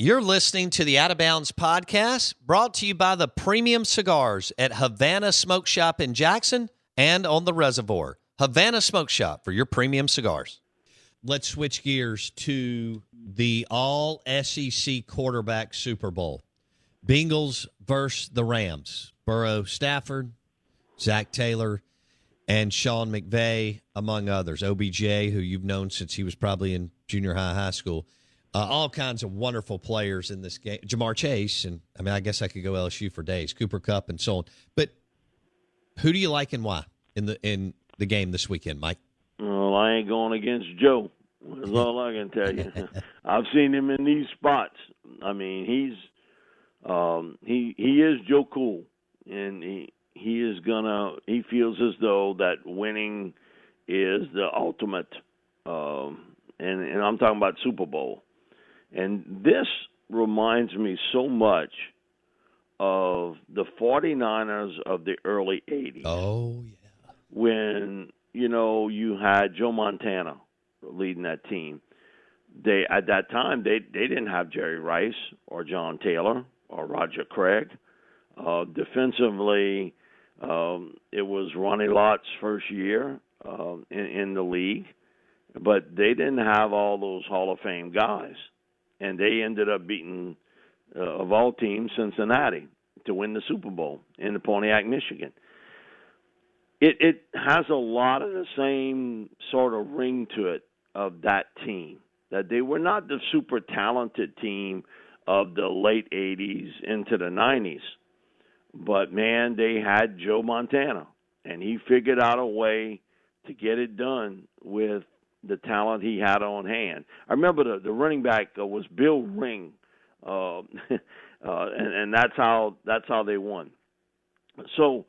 You're listening to the Out of Bounds podcast brought to you by the premium cigars at Havana Smoke Shop in Jackson and on the reservoir. Havana Smoke Shop for your premium cigars. Let's switch gears to the all SEC quarterback Super Bowl. Bengals versus the Rams. Burrow Stafford, Zac Taylor, and Sean McVay, among others. OBJ, who you've known since he was probably in junior high, high school. Uh, all kinds of wonderful players in this game. Ja'Marr Chase, and I mean, I guess I could go LSU for days. Cooper Kupp and so on. But who do you like and why in the in the game this weekend, Mike? Well, I ain't going against Joe. That's all I can tell you. I've seen him in these spots. I mean, he's um, he he is Joe Cool, and he he is gonna. He feels as though that winning is the ultimate, um, and and I'm talking about Super Bowl. And this reminds me so much of the 49ers of the early 80s. Oh, yeah. When, you know, you had Joe Montana leading that team. They at that time they they didn't have Jerry Rice or John Taylor or Roger Craig. Uh, defensively, um, it was Ronnie Lott's first year uh, in, in the league, but they didn't have all those Hall of Fame guys and they ended up beating, uh, of all teams, Cincinnati to win the Super Bowl in the Pontiac, Michigan. It it has a lot of the same sort of ring to it of that team. That they were not the super talented team of the late '80s into the '90s, but man, they had Joe Montana, and he figured out a way to get it done with the talent he had on hand. I remember the the running back uh, was Bill Ring, uh, uh, and and that's how that's how they won. So,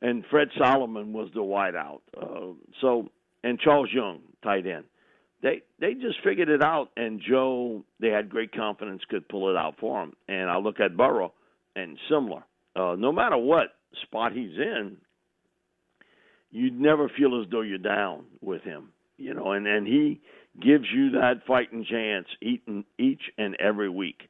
and Fred Solomon was the wideout. Uh, so and Charles Young tight end. They they just figured it out, and Joe they had great confidence could pull it out for him. And I look at Burrow, and similar. Uh, no matter what spot he's in, you'd never feel as though you're down with him you know, and and he gives you that fighting chance eating each and every week.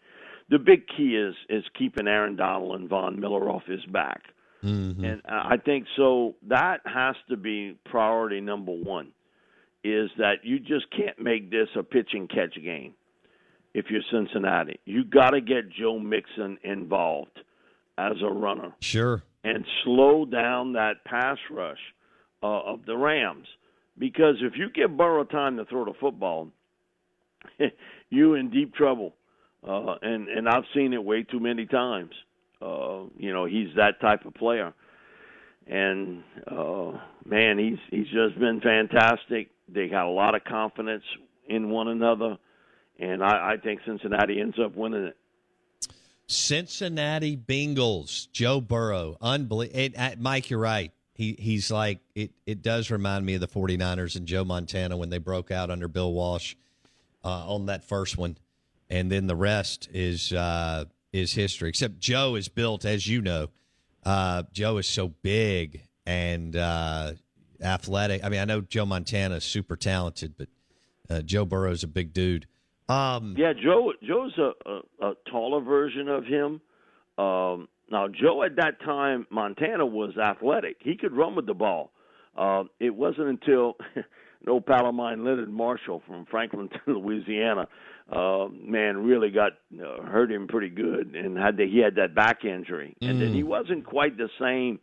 The big key is is keeping Aaron Donald and Von Miller off his back, mm-hmm. and I think so. That has to be priority number one. Is that you just can't make this a pitch and catch game if you're Cincinnati. You got to get Joe Mixon involved as a runner. Sure. And slow down that pass rush uh, of the Rams because if you give Burrow time to throw the football, you in deep trouble. Uh, and and I've seen it way too many times. Uh, you know, he's that type of player. And uh, man, he's he's just been fantastic. They got a lot of confidence in one another, and I, I think Cincinnati ends up winning it. Cincinnati Bengals, Joe Burrow, unbelievable. Mike, you're right he he's like it it does remind me of the 49ers and Joe Montana when they broke out under Bill Walsh uh, on that first one. and then the rest is uh, is history. Except Joe is built, as you know. Uh, Joe is so big and uh, athletic. I mean, I know Joe Montana is super talented, but uh, Joe Burrow's a big dude. Um, yeah, Joe. Joe's a, a, a taller version of him. Um, now, Joe at that time, Montana was athletic. He could run with the ball. Uh, it wasn't until an old pal of mine, Leonard Marshall from Franklin, Louisiana, uh, man, really got uh, hurt him pretty good, and had the, he had that back injury, mm. and then he mm. wasn't quite the same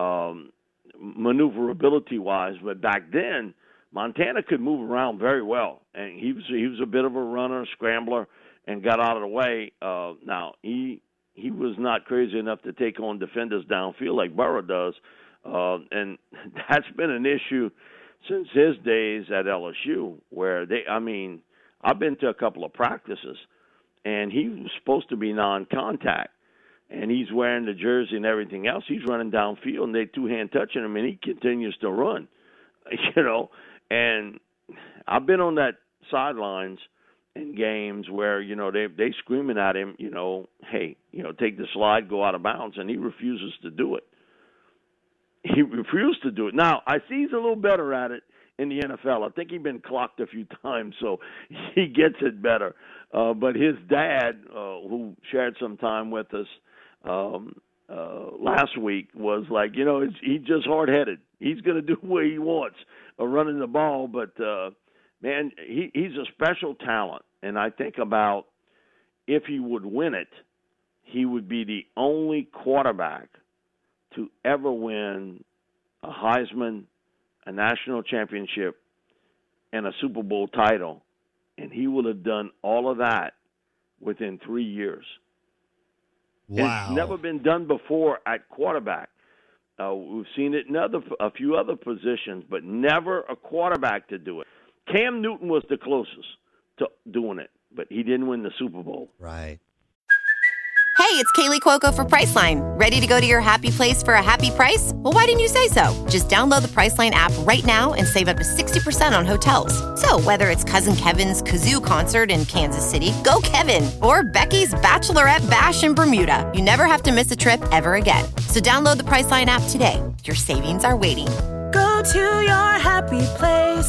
um, maneuverability wise, but back then. Montana could move around very well, and he was he was a bit of a runner, scrambler, and got out of the way. Uh, now he he was not crazy enough to take on defenders downfield like Burrow does, uh, and that's been an issue since his days at LSU, where they, I mean, I've been to a couple of practices, and he was supposed to be non-contact, and he's wearing the jersey and everything else. He's running downfield, and they two-hand touching him, and he continues to run, you know. And I've been on that sidelines – in games where you know they they screaming at him, you know, hey, you know, take the slide, go out of bounds, and he refuses to do it. He refused to do it. Now I see he's a little better at it in the NFL. I think he's been clocked a few times, so he gets it better. Uh, but his dad, uh, who shared some time with us um, uh, last week, was like, you know, he's just hard headed. He's going to do what he wants, uh, running the ball, but. uh man, he, he's a special talent. And I think about if he would win it, he would be the only quarterback to ever win a Heisman, a national championship, and a Super Bowl title. And he would have done all of that within three years. Wow. It's never been done before at quarterback. Uh, we've seen it in other a few other positions, but never a quarterback to do it. Cam Newton was the closest to doing it, but he didn't win the Super Bowl. Right. Hey, it's Kaley Cuoco for Priceline. Ready to go to your happy place for a happy price? Well, why didn't you say so? Just download the Priceline app right now and save up to 60% on hotels. So, whether it's Cousin Kevin's Kazoo concert in Kansas City, go Kevin, or Becky's Bachelorette Bash in Bermuda, you never have to miss a trip ever again. So, download the Priceline app today. Your savings are waiting Go to your happy place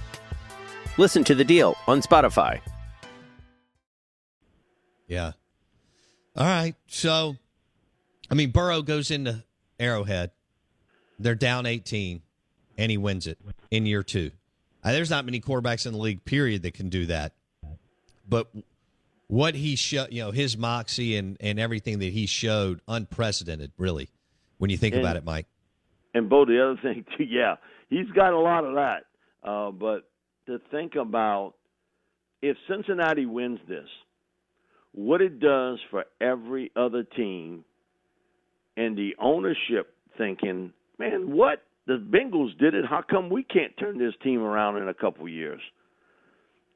Listen to the deal on Spotify. Yeah. All right. So, I mean, Burrow goes into Arrowhead. They're down 18, and he wins it in year two. Uh, there's not many quarterbacks in the league, period, that can do that but what he showed, you know, his moxie and, and everything that he showed, unprecedented, really, when you think and, about it, Mike. And Bo, the other thing too, yeah, he's got a lot of that. Uh, but to think about if Cincinnati wins this, what it does for every other team, and the ownership thinking, man, what the Bengals did it. How come we can't turn this team around in a couple years?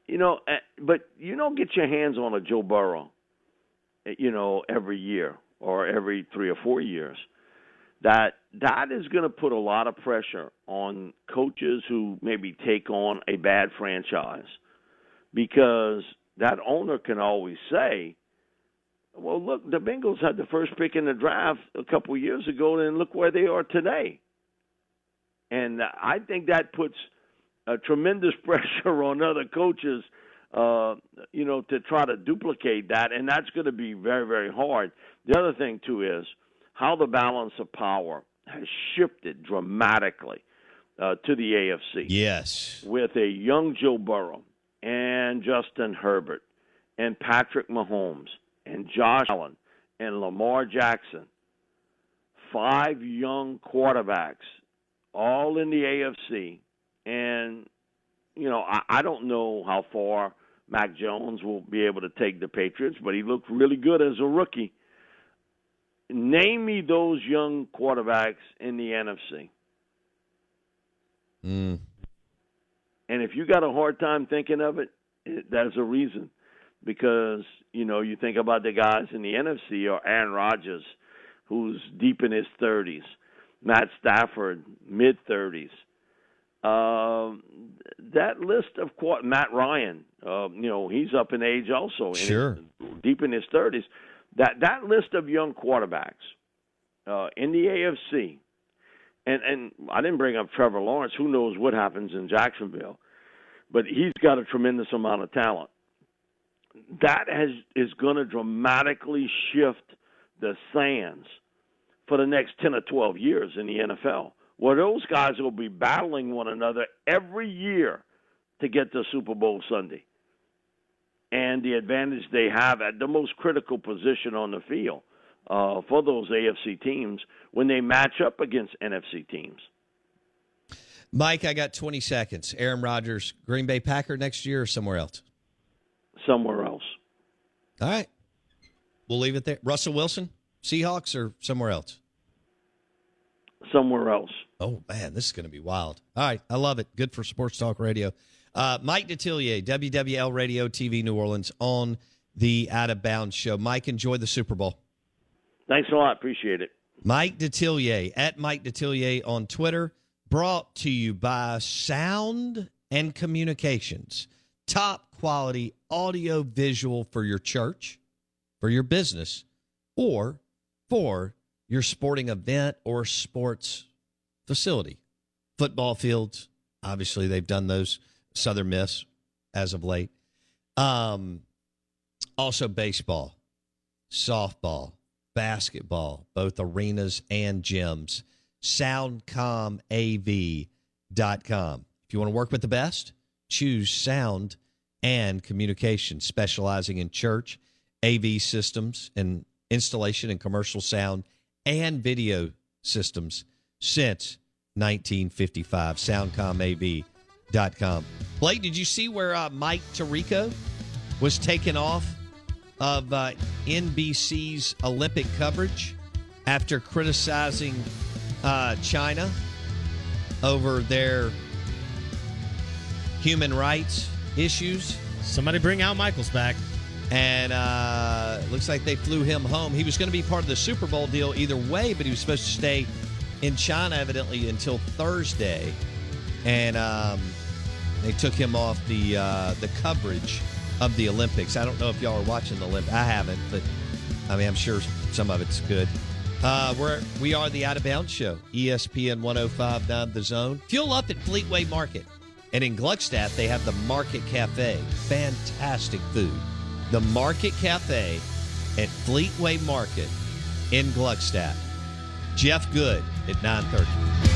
you know, eh, but you don't get your hands on a Joe Burrow, eh, you know, every year or every three or four years. That that is going to put a lot of pressure on coaches who maybe take on a bad franchise, because that owner can always say, "Well, look, the Bengals had the first pick in the draft a couple of years ago, and look where they are today." And I think that puts a tremendous pressure on other coaches, uh, you know, to try to duplicate that, and that's going to be very, very hard. The other thing too is how the balance of power has shifted dramatically uh, to the AFC. Yes, with a young Joe Burrow and Justin Herbert and Patrick Mahomes and Josh Allen and Lamar Jackson, five young quarterbacks, all in the AFC and you know, I, I don't know how far Mac Jones will be able to take the Patriots, but he looked really good as a rookie. Name me those young quarterbacks in the NFC. Mm. And if you got a hard time thinking of it, that's a reason. Because, you know, you think about the guys in the NFC or Aaron Rodgers, who's deep in his 30s, Matt Stafford, mid 30s. Um, that list of Matt Ryan, uh, you know, he's up in age also, in Sure. his, deep in his 30s. That that list of young quarterbacks uh, in the AFC, and and I didn't bring up Trevor Lawrence. Who knows what happens in Jacksonville? But he's got a tremendous amount of talent. That has is going to dramatically shift the sands for the next ten or twelve years in the NFL, where those guys will be battling one another every year to get to Super Bowl Sunday, and the advantage they have at the most critical position on the field uh, for those AFC teams when they match up against NFC teams. Mike, I got 20 seconds. Aaron Rodgers, Green Bay Packer next year or somewhere else? Somewhere else. All right. We'll leave it there. Russell Wilson, Seahawks or somewhere else? Somewhere else. Oh, man, this is going to be wild. All right. I love it. Good for Sports Talk Radio. Uh, Mike Detillier, WWL Radio TV New Orleans on the Out of Bounds show. Mike, enjoy the Super Bowl. Thanks a lot. Appreciate it. Mike Detillier at Mike Detillier on Twitter, brought to you by Sound and Communications. Top quality audio visual for your church, for your business, or for your sporting event or sports facility. Football fields, obviously, they've done those Southern Miss as of late. Um, also, baseball, softball, basketball, both arenas and gyms. SoundcomAV.com. If you want to work with the best, choose Sound and Communication, specializing in church, AV systems, and installation and commercial sound and video systems since 1955. SoundcomAV.com. Blake, did you see where uh, Mike Tirico was taken off of uh, NBC's Olympic coverage after criticizing uh, China over their human rights issues. Somebody bring Al Michaels back. And uh, looks like they flew him home. He was going to be part of the Super Bowl deal either way, but he was supposed to stay in China evidently until Thursday. And um, they took him off the uh, the coverage of the Olympics. I don't know if y'all are watching the Olympics. I haven't, but I mean, I'm sure some of it's good. Uh, we're we are the Out of Bounds Show, ESPN 105.9 The Zone. Fuel up at Fleetway Market, and in Gluckstadt they have the Market Cafe. Fantastic food. The Market Cafe at Fleetway Market in Gluckstadt. Jeff Good at 9:30.